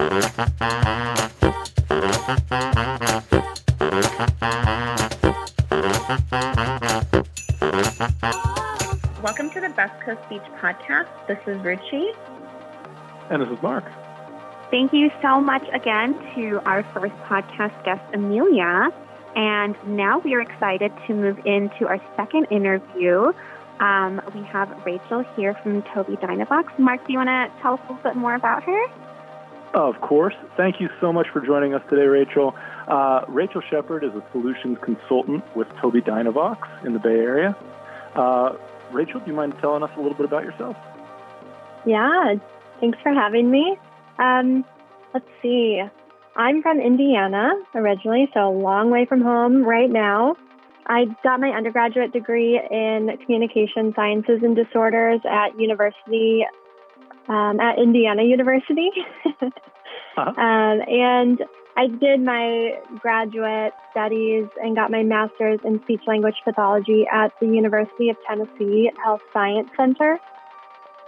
Welcome to the Best Coast Speech podcast. This is Ruchi. And this is Mark. Thank you so much again to our first podcast guest, Amelia. And now we are excited to move into our second interview. Um, we have Rachel here from Tobii Dynavox. Mark, do you want to tell us a little bit more about her? Of course. Thank you so much for joining us today, Rachel. Uh, Rachel Shepard is a solutions consultant with Tobii Dynavox in the Bay Area. Uh, Rachel, do you mind telling us a little bit about yourself? Yeah, thanks for having me. Um, let's see. I'm from Indiana originally, so a long way from home right now. I got my undergraduate degree in communication sciences and disorders at University um, at Indiana University. uh-huh. um, and I did my graduate studies and got my master's in speech language pathology at the University of Tennessee Health Science Center.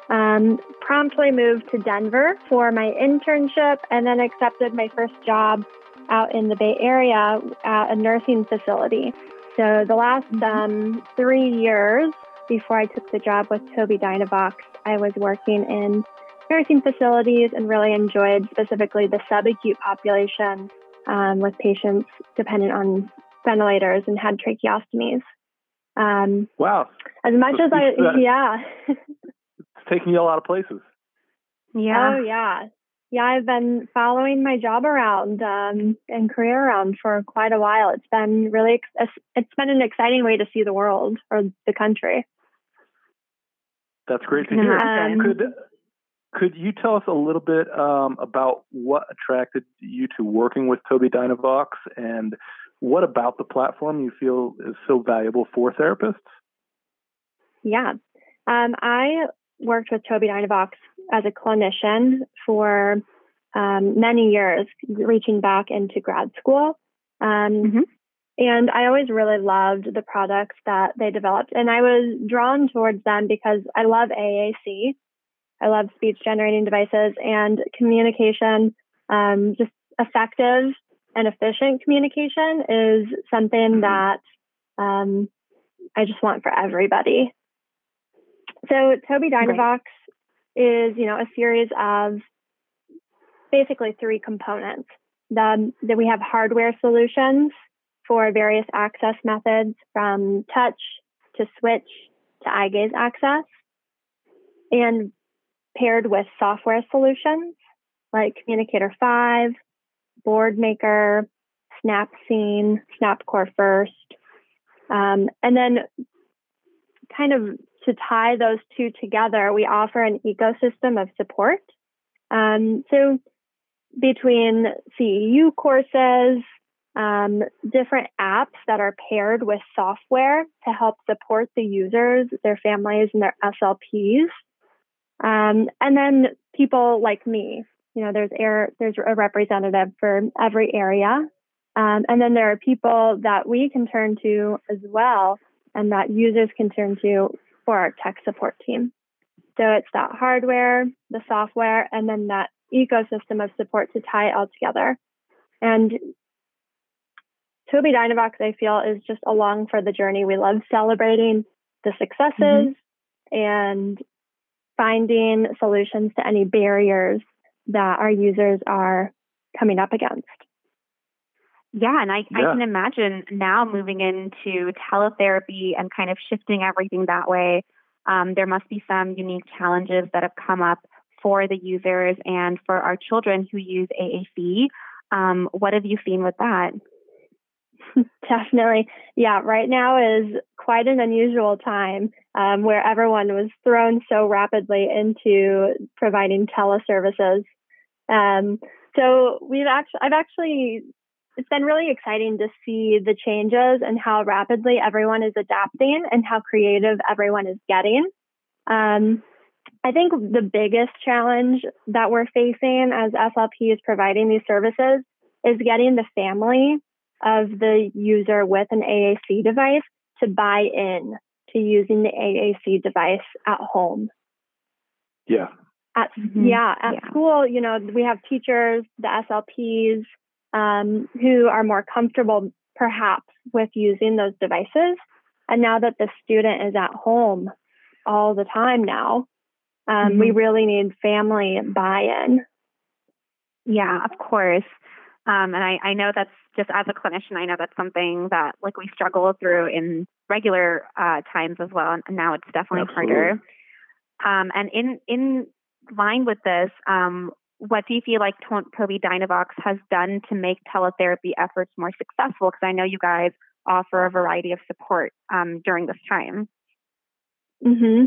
Um, promptly moved to Denver for my internship and then accepted my first job out in the Bay Area at a nursing facility. So the last um, three years before I took the job with Tobii Dynavox, I was working in nursing facilities and really enjoyed specifically the subacute population um, with patients dependent on ventilators and had tracheostomies. Um, wow. As much so as I, yeah. it's taking you a lot of places. Yeah. Oh, yeah. Yeah, I've been following my job around um, and career around for quite a while. It's been really, it's been an exciting way to see the world or the country. That's great to hear. Um, could could you tell us a little bit um, about what attracted you to working with Tobii Dynavox and what about the platform you feel is so valuable for therapists? Yeah, um, I worked with Tobii Dynavox as a clinician for um, many years, reaching back into grad school. Um, mm-hmm. And I always really loved the products that they developed. And I was drawn towards them because I love AAC. I love speech generating devices and communication. Um, just effective and efficient communication is something mm-hmm. that um, I just want for everybody. So Tobii Dynavox right. Is, you know, a series of basically three components. The, that we have hardware solutions for various access methods from touch to switch to eye gaze access. And paired with software solutions like Communicator 5, Boardmaker, Snapscene, Snapcore First. Um, and then, kind of to tie those two together, we offer an ecosystem of support. Um, so, between CEU courses, um, different apps that are paired with software to help support the users, their families, and their SLPs. Um, and then people like me, you know, there's air, there's a representative for every area. Um, and then there are people that we can turn to as well and that users can turn to for our tech support team. So it's that hardware, the software, and then that ecosystem of support to tie it all together. And Tobii Dynavox, I feel, is just along for the journey. We love celebrating the successes mm-hmm. and finding solutions to any barriers that our users are coming up against. Yeah, and I, yeah. I can imagine now moving into teletherapy and kind of shifting everything that way. Um, there must be some unique challenges that have come up for the users and for our children who use AAC. Um, what have you seen with that? Definitely. Yeah, right now is quite an unusual time um, where everyone was thrown so rapidly into providing teleservices. Um, so we've actually, I've actually, it's been really exciting to see the changes and how rapidly everyone is adapting and how creative everyone is getting. Um, I think the biggest challenge that we're facing as SLP is providing these services is getting the family of the user with an AAC device to buy in to using the AAC device at home. Yeah, At mm-hmm. yeah, at yeah. school, you know, we have teachers, the SLPs, um, who are more comfortable perhaps with using those devices. And now that the student is at home all the time now, um, mm-hmm. we really need family buy-in. Yeah, of course. Um, and I, I know that's just as a clinician, I know that's something that like we struggle through in regular uh, times as well. And now it's definitely Absolutely. harder. Um, and in in line with this, um, what do you feel like Tobii Dynavox has done to make teletherapy efforts more successful? Because I know you guys offer a variety of support um, during this time. Mm-hmm.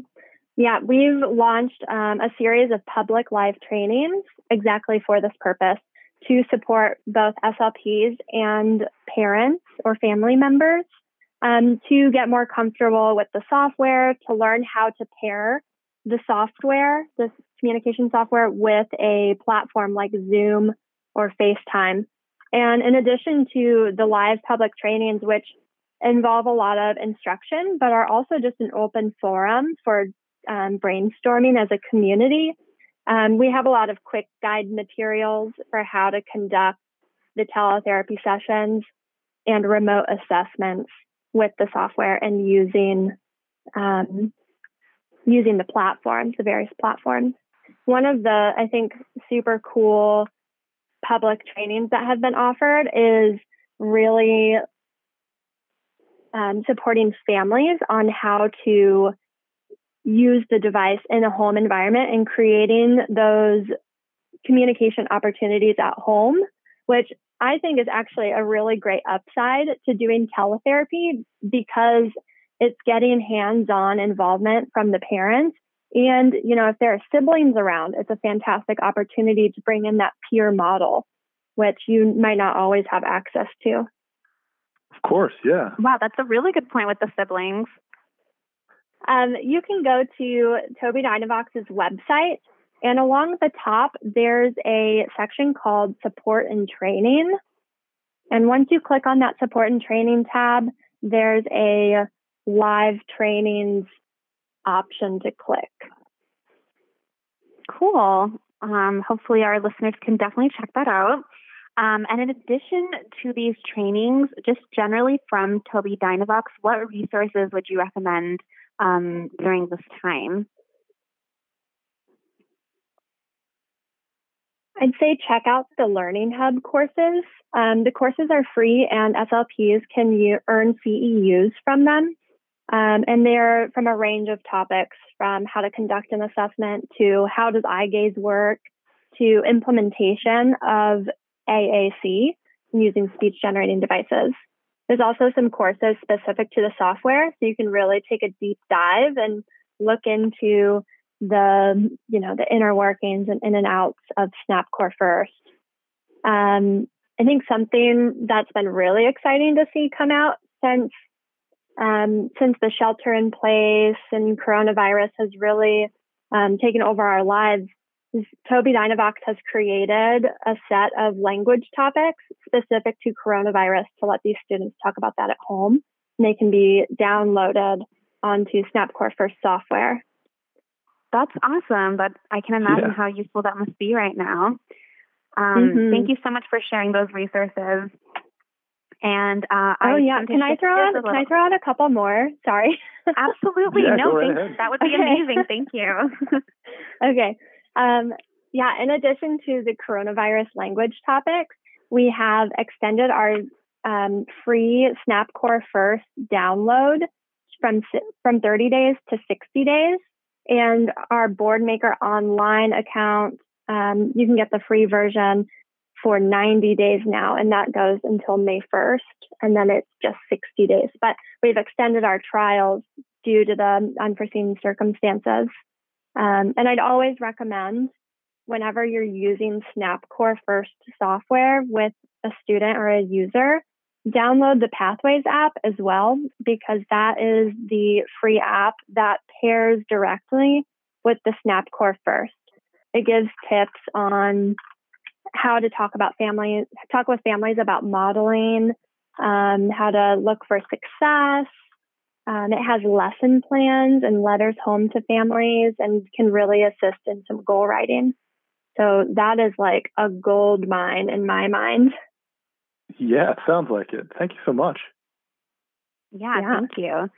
Yeah, we've launched um, a series of public live trainings exactly for this purpose to support both SLPs and parents or family members um, to get more comfortable with the software, to learn how to pair the software, the communication software, with a platform like Zoom or FaceTime. And in addition to the live public trainings, which involve a lot of instruction, but are also just an open forum for um, brainstorming as a community um, we have a lot of quick guide materials for how to conduct the teletherapy sessions and remote assessments with the software and using um, using the platforms, the various platforms. One of the I think super cool public trainings that have been offered is really um, supporting families on how to use the device in a home environment and creating those communication opportunities at home, which I think is actually a really great upside to doing teletherapy because it's getting hands-on involvement from the parents. And, you know, if there are siblings around, it's a fantastic opportunity to bring in that peer model, which you might not always have access to. Of course, yeah. Wow, that's a really good point with the siblings. Um, you can go to Tobii Dynavox's website, and along the top, there's a section called Support and Training. And once you click on that Support and Training tab, there's a live trainings option to click. Cool. Um, hopefully, our listeners can definitely check that out. Um, and in addition to these trainings, just generally from Tobii Dynavox, what resources would you recommend um, during this time? I'd say check out the Learning Hub courses. Um, the courses are free, and SLPs can u- earn CEUs from them. Um, and they're from a range of topics from how to conduct an assessment to how does eye gaze work to implementation of AAC using speech generating devices. There's also some courses specific to the software, so you can really take a deep dive and look into the you know the inner workings and in and outs of SnapCore first. Um, I think something that's been really exciting to see come out since um, since the shelter in place and coronavirus has really um, taken over our lives Tobii Dynavox has created a set of language topics specific to coronavirus to let these students talk about that at home. And they can be downloaded onto SnapCore First software. That's awesome. But I can imagine yeah. how useful that must be right now. Um, mm-hmm. Thank you so much for sharing those resources. And uh, oh I yeah, can I throw out can I throw out a couple more? Sorry. Absolutely, yeah, no, thanks. that would be amazing. Thank you. okay, um, yeah, in addition to the coronavirus language topics, we have extended our um, free SnapCore First download from from 30 days to 60 days, and our Boardmaker Online account. Um, you can get the free version for 90 days now, and that goes until May 1st, and then it's just 60 days. But we've extended our trials due to the unforeseen circumstances. Um, and I'd always recommend whenever you're using SnapCore First software with a student or a user, download the Pathways app as well, because that is the free app that pairs directly with the SnapCore First. It gives tips on how to talk about families, talk with families about modeling, um, how to look for success, Um, it has lesson plans and letters home to families and can really assist in some goal writing. So that is like a gold mine in my mind. Yeah, it sounds like it. Thank you so much. Yeah, yeah. thank you.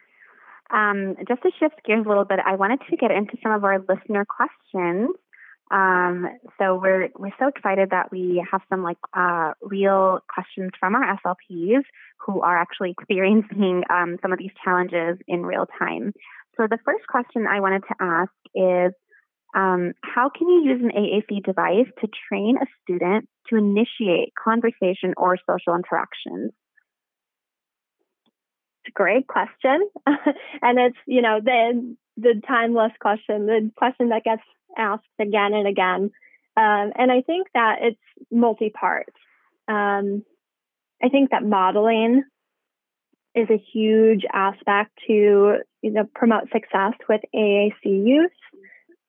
Um, just to shift gears a little bit, I wanted to get into some of our listener questions. Um, so we're we're so excited that we have some like uh, real questions from our SLPs who are actually experiencing um, some of these challenges in real time. So the first question I wanted to ask is, um, how can you use an AAC device to train a student to initiate conversation or social interactions? It's a great question, and it's you know the the timeless question, the question that gets asked again and again. Um, and I think that it's multi part. Um, I think that modeling is a huge aspect to you know, promote success with AAC use.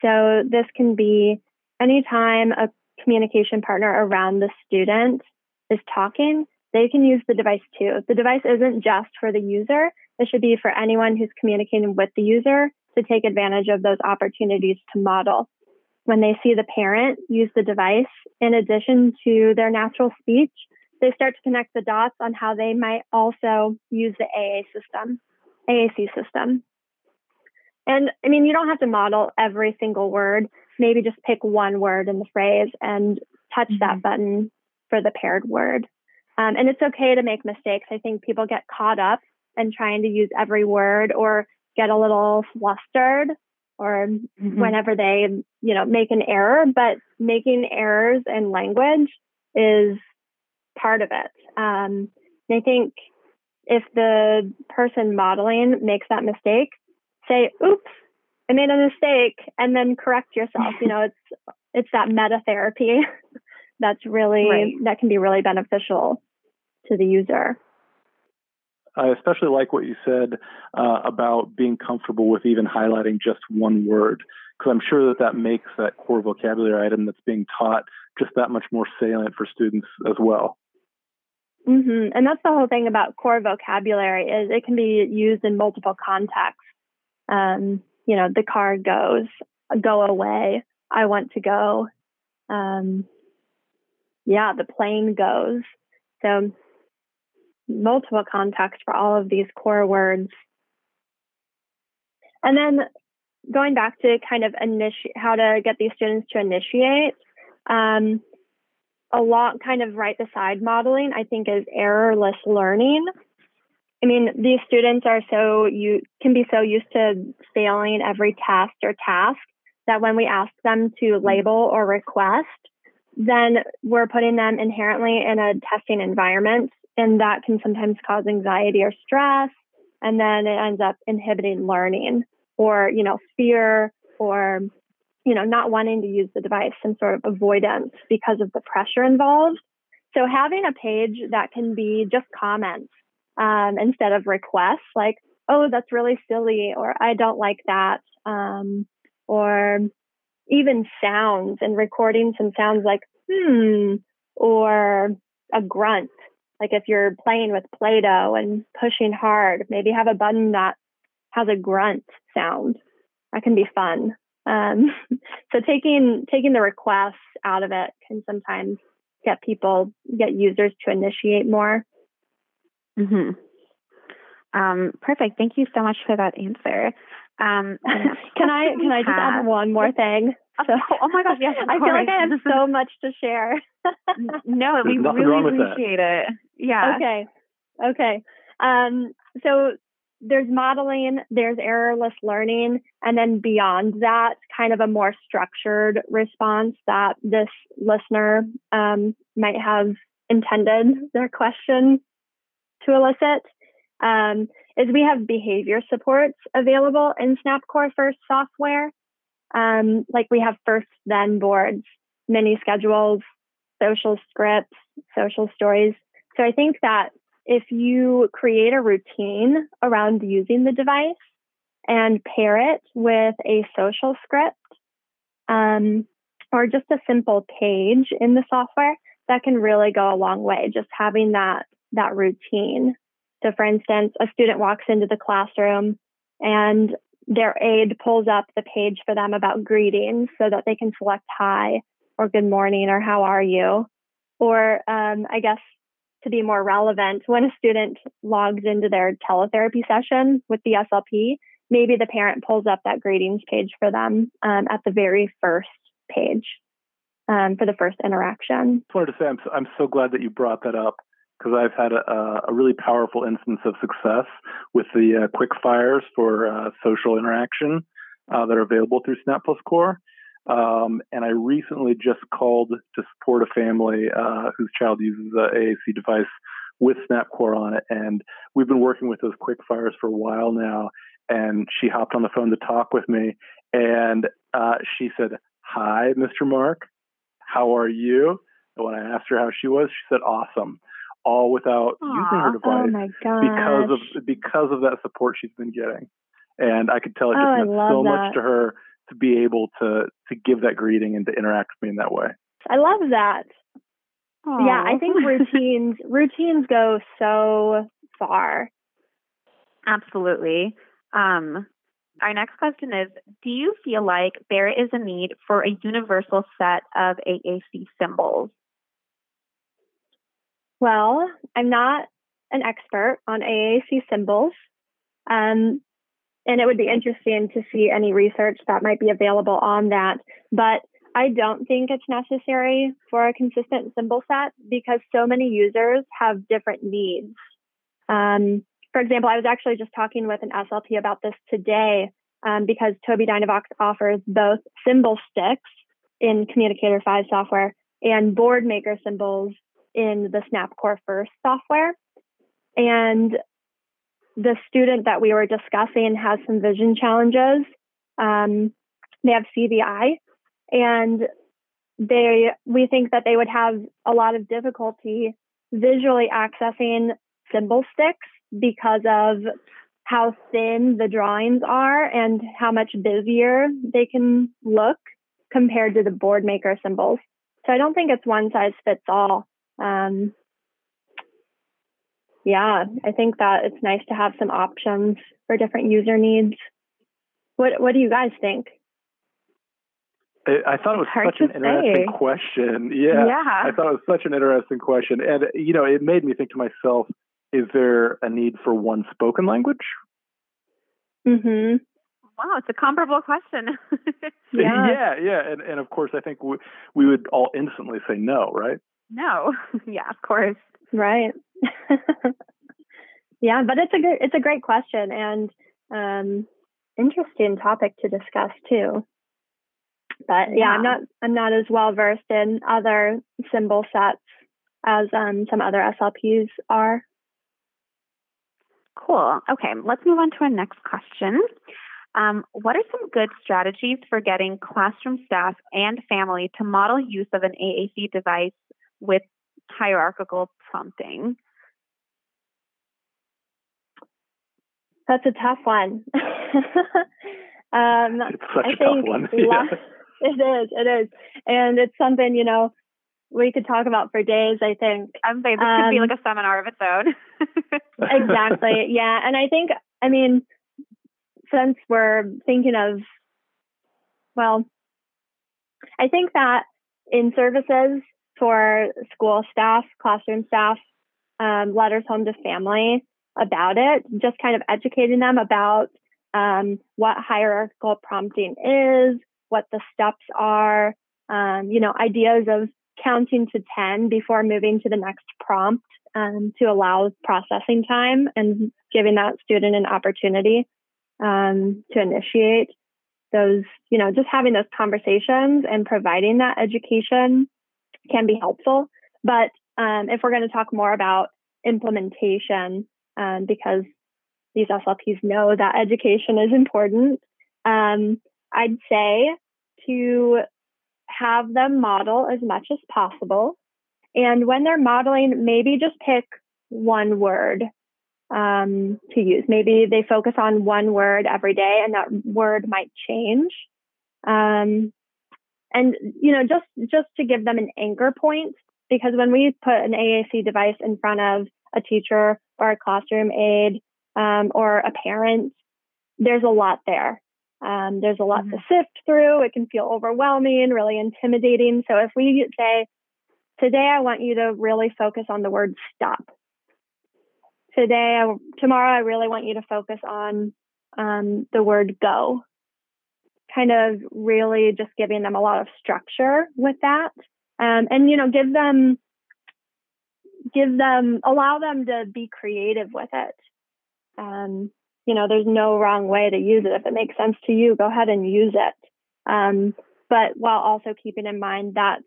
So this can be anytime a communication partner around the student is talking, they can use the device too. The device isn't just for the user, it should be for anyone who's communicating with the user to take advantage of those opportunities to model when they see the parent use the device in addition to their natural speech, they start to connect the dots on how they might also use the AA system, AAC system. And I mean, you don't have to model every single word. Maybe just pick one word in the phrase and touch mm-hmm. that button for the paired word. Um, and it's okay to make mistakes. I think people get caught up in trying to use every word or get a little flustered or mm-hmm. whenever they, you know, make an error, but making errors in language is part of it. Um, I think if the person modeling makes that mistake, say, oops, I made a mistake, and then correct yourself. you know, it's it's that meta therapy that's really right. that can be really beneficial to the user. I especially like what you said uh, about being comfortable with even highlighting just one word, because I'm sure that that makes that core vocabulary item that's being taught just that much more salient for students as well. Mm-hmm. And that's the whole thing about core vocabulary is it can be used in multiple contexts. Um, you know, the car goes, go away, I want to go. Um, yeah, the plane goes. So multiple contexts for all of these core words. And then going back to kind of initiate how to get these students to initiate, um, a lot kind of right beside modeling, I think, is errorless learning. I mean, these students are so you can be so used to failing every test or task that when we ask them to label or request, then we're putting them inherently in a testing environment and that can sometimes cause anxiety or stress and then it ends up inhibiting learning or you know fear or you know not wanting to use the device some sort of avoidance because of the pressure involved. So having a page that can be just comments um, instead of requests like oh that's really silly or i don't like that um, or even sounds and recording some sounds like hmm or a grunt like if you're playing with Play Doh and pushing hard, maybe have a button that has a grunt sound. That can be fun. Um, so taking taking the requests out of it can sometimes get people get users to initiate more. Mm-hmm. Um, perfect. Thank you so much for that answer. Um, can I can I just add one more thing? So, oh my gosh, yes. I feel like I have so much to share. no, we really appreciate it. Yeah. Okay. Okay. Um, so there's modeling, there's errorless learning, and then beyond that, kind of a more structured response that this listener um, might have intended their question to elicit. Um, is we have behavior supports available in SnapCore First software. Um, like we have first then boards, mini schedules, social scripts, social stories. So I think that if you create a routine around using the device and pair it with a social script um, or just a simple page in the software, that can really go a long way. Just having that that routine So, for instance, a student walks into the classroom and their aide pulls up the page for them about greetings so that they can select hi or good morning or how are you. Or, um, I guess, to be more relevant, when a student logs into their teletherapy session with the SLP, maybe the parent pulls up that greetings page for them um, at the very first page um, for the first interaction. I just wanted to say I'm so, I'm so glad that you brought that up because I've had a, a, really powerful instance of success with the uh, quick fires for uh, social interaction uh, that are available through Snap Plus Core. Um, and I recently just called to support a family uh, whose child uses the AAC device with SnapCore on it. And we've been working with those quick fires for a while now. And she hopped on the phone to talk with me. And uh, she said, Hi, Mr. Mark. How are you? And when I asked her how she was, she said, Awesome all without Aww. using her device oh because of because of that support she's been getting. And I could tell it just oh, meant so that. much to her to be able to to give that greeting and to interact with me in that way. I love that. Aww. Yeah, I think routines routines go so far. Absolutely. Um, our next question is Do you feel like there is a need for a universal set of AAC symbols? Well, I'm not an expert on AAC symbols. Um, and it would be interesting to see any research that might be available on that. But I don't think it's necessary for a consistent symbol set because so many users have different needs. Um, for example, I was actually just talking with an SLP about this today um, because Tobii Dynavox offers both symbol sticks in Communicator 5 software and Boardmaker symbols in the SnapCore First software. And the student that we were discussing has some vision challenges. Um, they have CVI, and they we think that they would have a lot of difficulty visually accessing symbol sticks because of how thin the drawings are and how much busier they can look compared to the Boardmaker symbols. So I don't think it's one size fits all um, yeah, I think that it's nice to have some options for different user needs. What What do you guys think? I thought it was such an interesting question. Yeah, yeah, I thought it was such an interesting question, and you know, it made me think to myself: Is there a need for one spoken language? Mm-hmm. Wow, it's a comparable question. yeah. yeah, yeah, and and of course, I think we we would all instantly say no, right? No. yeah, of course. Right. yeah, but it's a good it's a great question and um interesting topic to discuss too. But yeah, yeah I'm not I'm not as well versed in other symbol sets as um, some other SLPs are. Cool. Okay, let's move on to our next question. Um, what are some good strategies for getting classroom staff and family to model use of an AAC device with hierarchical prompting? That's a tough one. um, it's such I a tough one. Yeah. it is. It is, and it's something you know we could talk about for days. I think. I'm saying this um, could be like um, a seminar of its own. exactly. Yeah, and I think I mean since we're thinking of well, I think that in services for school staff, classroom staff, um, letters home to family about it, just kind of educating them about um, what hierarchical prompting is, what the steps are, um, you know, ideas of counting to 10 before moving to the next prompt um, to allow processing time and giving that student an opportunity um, to initiate those, you know, just having those conversations and providing that education can be helpful. But um, if we're going to talk more about implementation, um, because these SLPs know that education is important, um, I'd say to have them model as much as possible. And when they're modeling, maybe just pick one word um, to use. Maybe they focus on one word every day, and that word might change. Um, and you know just just to give them an anchor point because when we put an AAC device in front of a teacher or a classroom aide um, or a parent, there's a lot there. Um, there's a lot mm-hmm. to sift through. It can feel overwhelming, really intimidating. So if we say, today I want you to really focus on the word stop. Today, tomorrow, I really want you to focus on um, the word go. Kind of really just giving them a lot of structure with that. Um, and, you know, give them, give them, allow them to be creative with it. Um, you know, there's no wrong way to use it. If it makes sense to you, go ahead and use it. Um, but while also keeping in mind that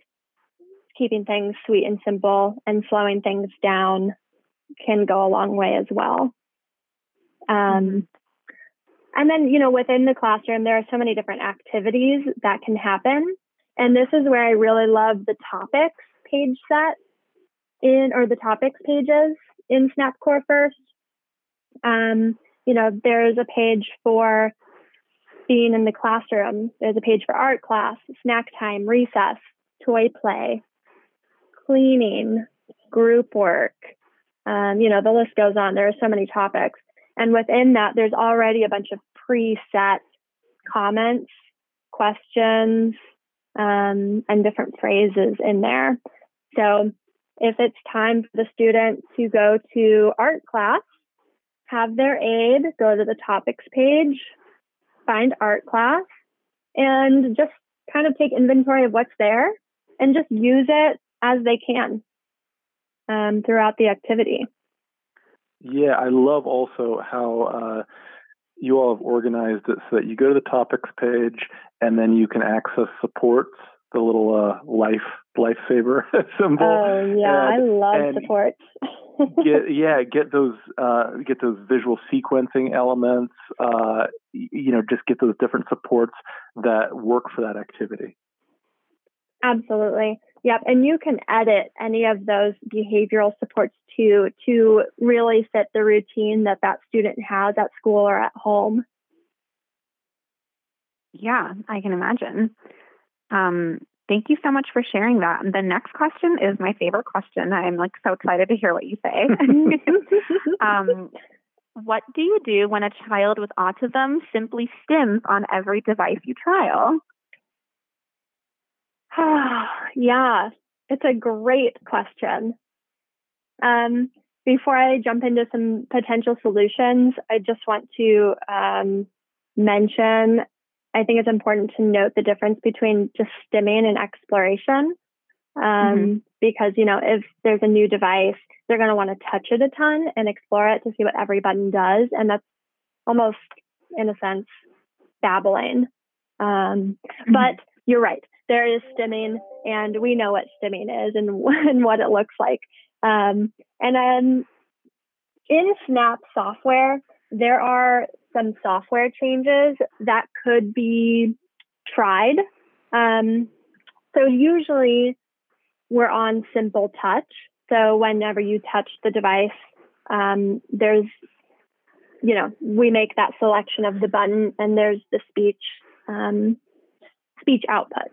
keeping things sweet and simple and slowing things down can go a long way as well. Um, mm-hmm. and then, you know, within the classroom, there are so many different activities that can happen. And this is where I really love the topics page set in, or the topics pages in SnapCore first. Um, you know, there's a page for being in the classroom. There's a page for art class, snack time, recess, toy play, cleaning, group work. Um, you know, the list goes on. There are so many topics. And within that, there's already a bunch of preset comments, questions, um, and different phrases in there. So if it's time for the student to go to art class, have their aide go to the topics page, find art class, and just kind of take inventory of what's there and just use it as they can um, throughout the activity. Yeah, I love also how uh, you all have organized it so that you go to the topics page and then you can access supports, the little uh, life lifesaver symbol. Oh yeah, and, I love supports. get yeah, get those uh, get those visual sequencing elements. Uh, you know, just get those different supports that work for that activity. Absolutely. Yep. And you can edit any of those behavioral supports too to really fit the routine that that student has at school or at home. Yeah, I can imagine. Um, Thank you so much for sharing that. The next question is my favorite question. I'm like so excited to hear what you say. um, what do you do when a child with autism simply stims on every device you trial? yeah, it's a great question. Um, before I jump into some potential solutions, I just want to um, mention I think it's important to note the difference between just stimming and exploration. Um, mm-hmm. Because, you know, if there's a new device, they're going to want to touch it a ton and explore it to see what every button does. And that's almost, in a sense, babbling. Um, mm-hmm. But you're right. There is stimming, and we know what stimming is and, and what it looks like. Um, and then in Snap software, there are some software changes that could be tried. Um, so usually we're on simple touch. So whenever you touch the device, um, there's, you know, we make that selection of the button and there's the speech, um, speech output.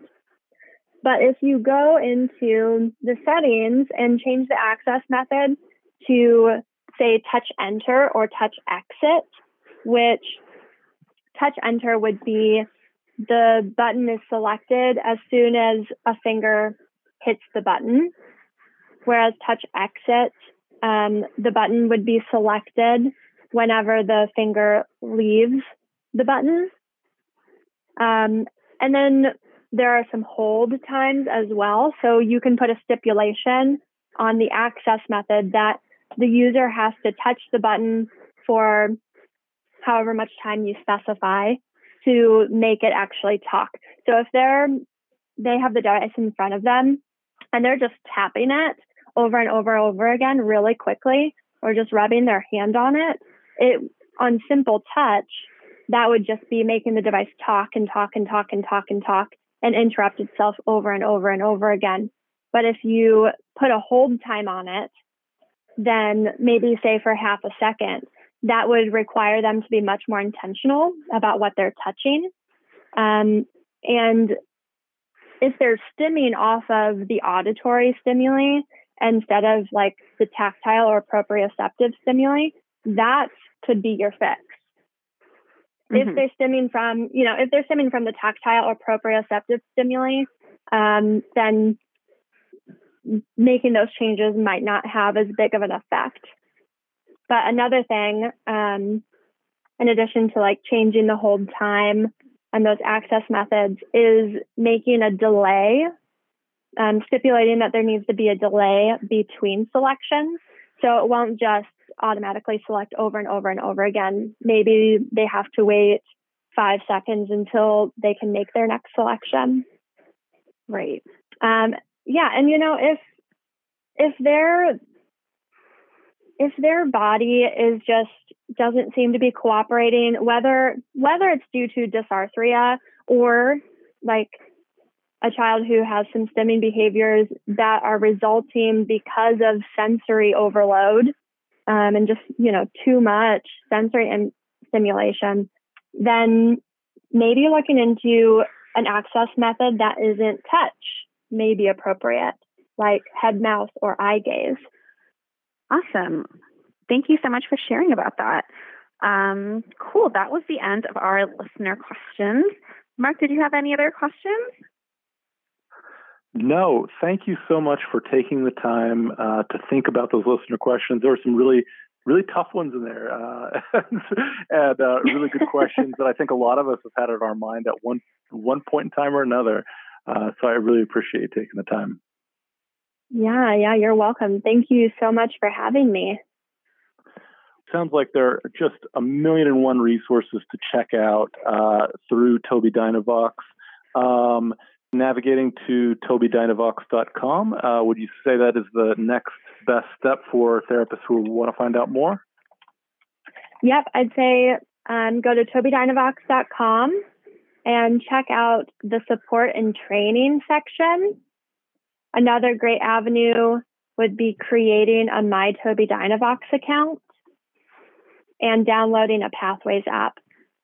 But if you go into the settings and change the access method to say touch enter or touch exit, which touch enter would be the button is selected as soon as a finger hits the button, whereas touch exit, um, the button would be selected whenever the finger leaves the button. Um, and then there are some hold times as well. So you can put a stipulation on the access method that the user has to touch the button for however much time you specify to make it actually talk. So if they're they have the device in front of them and they're just tapping it over and over and over again really quickly or just rubbing their hand on it, it on simple touch, that would just be making the device talk and talk and talk and talk and talk and interrupt itself over and over and over again. But if you put a hold time on it, then maybe say for half a second, that would require them to be much more intentional about what they're touching. Um, and if they're stimming off of the auditory stimuli instead of like the tactile or proprioceptive stimuli, that could be your fix. Mm-hmm. If they're stimming from, you know, if they're stimming from the tactile or proprioceptive stimuli, um, then making those changes might not have as big of an effect. But another thing, um, in addition to like changing the hold time and those access methods, is making a delay, um, stipulating that there needs to be a delay between selections. So it won't just automatically select over and over and over again. Maybe they have to wait five seconds until they can make their next selection. Right. Um, yeah, and you know if if their if their body is just doesn't seem to be cooperating, whether whether it's due to dysarthria or like a child who has some stimming behaviors that are resulting because of sensory overload um, and just you know too much sensory and stimulation, then maybe looking into an access method that isn't touch may be appropriate, like head mouth, or eye gaze. Awesome. Thank you so much for sharing about that. Um, cool. That was the end of our listener questions. Mark, did you have any other questions? No, thank you so much for taking the time uh, to think about those listener questions. There were some really, really tough ones in there, uh, and uh, really good questions that I think a lot of us have had in our mind at one one point in time or another. Uh, so I really appreciate taking the time. Yeah, yeah, you're welcome. Thank you so much for having me. Sounds like there are just a million and one resources to check out uh, through Tobii Dynavox. Um, navigating to tobiidynavox.com, uh, would you say that is the next best step for therapists who want to find out more? Yep, I'd say um, go to tobiidynavox.com and check out the support and training section. Another great avenue would be creating a My Tobii Dynavox account and downloading a Pathways app.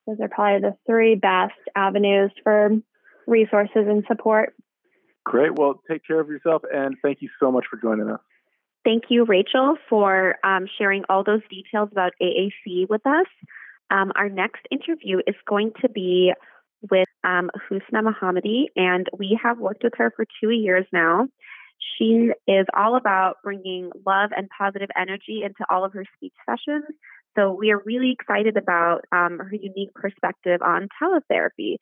Those are probably the three best avenues for resources and support. Great. Well, take care of yourself and thank you so much for joining us. Thank you, Rachel, for um, sharing all those details about AAC with us. Um, our next interview is going to be with um, Husna Mohammadi, and we have worked with her for two years now. She is all about bringing love and positive energy into all of her speech sessions. So we are really excited about um, her unique perspective on teletherapy.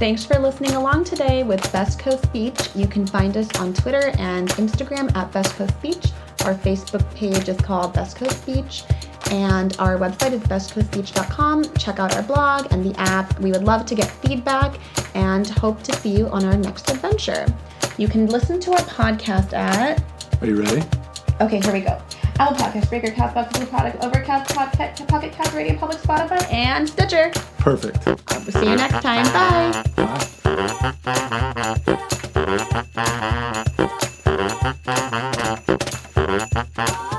Thanks for listening along today with Best Coast Speech. You can find us on Twitter and Instagram at Best Coast Speech. Our Facebook page is called Best Coast Speech, and our website is bestcoastspeech.com. Check out our blog and the app. We would love to get feedback and hope to see you on our next adventure. You can listen to our podcast at. Are you ready? Okay, here we go. Apple Podcast, Breaker, Castbox, Blue Product, Overcast, Pocket, Pocket Cast, Radio Public, Spotify, and Stitcher. Perfect. We'll see you next time. Bye. Bye. Gracias.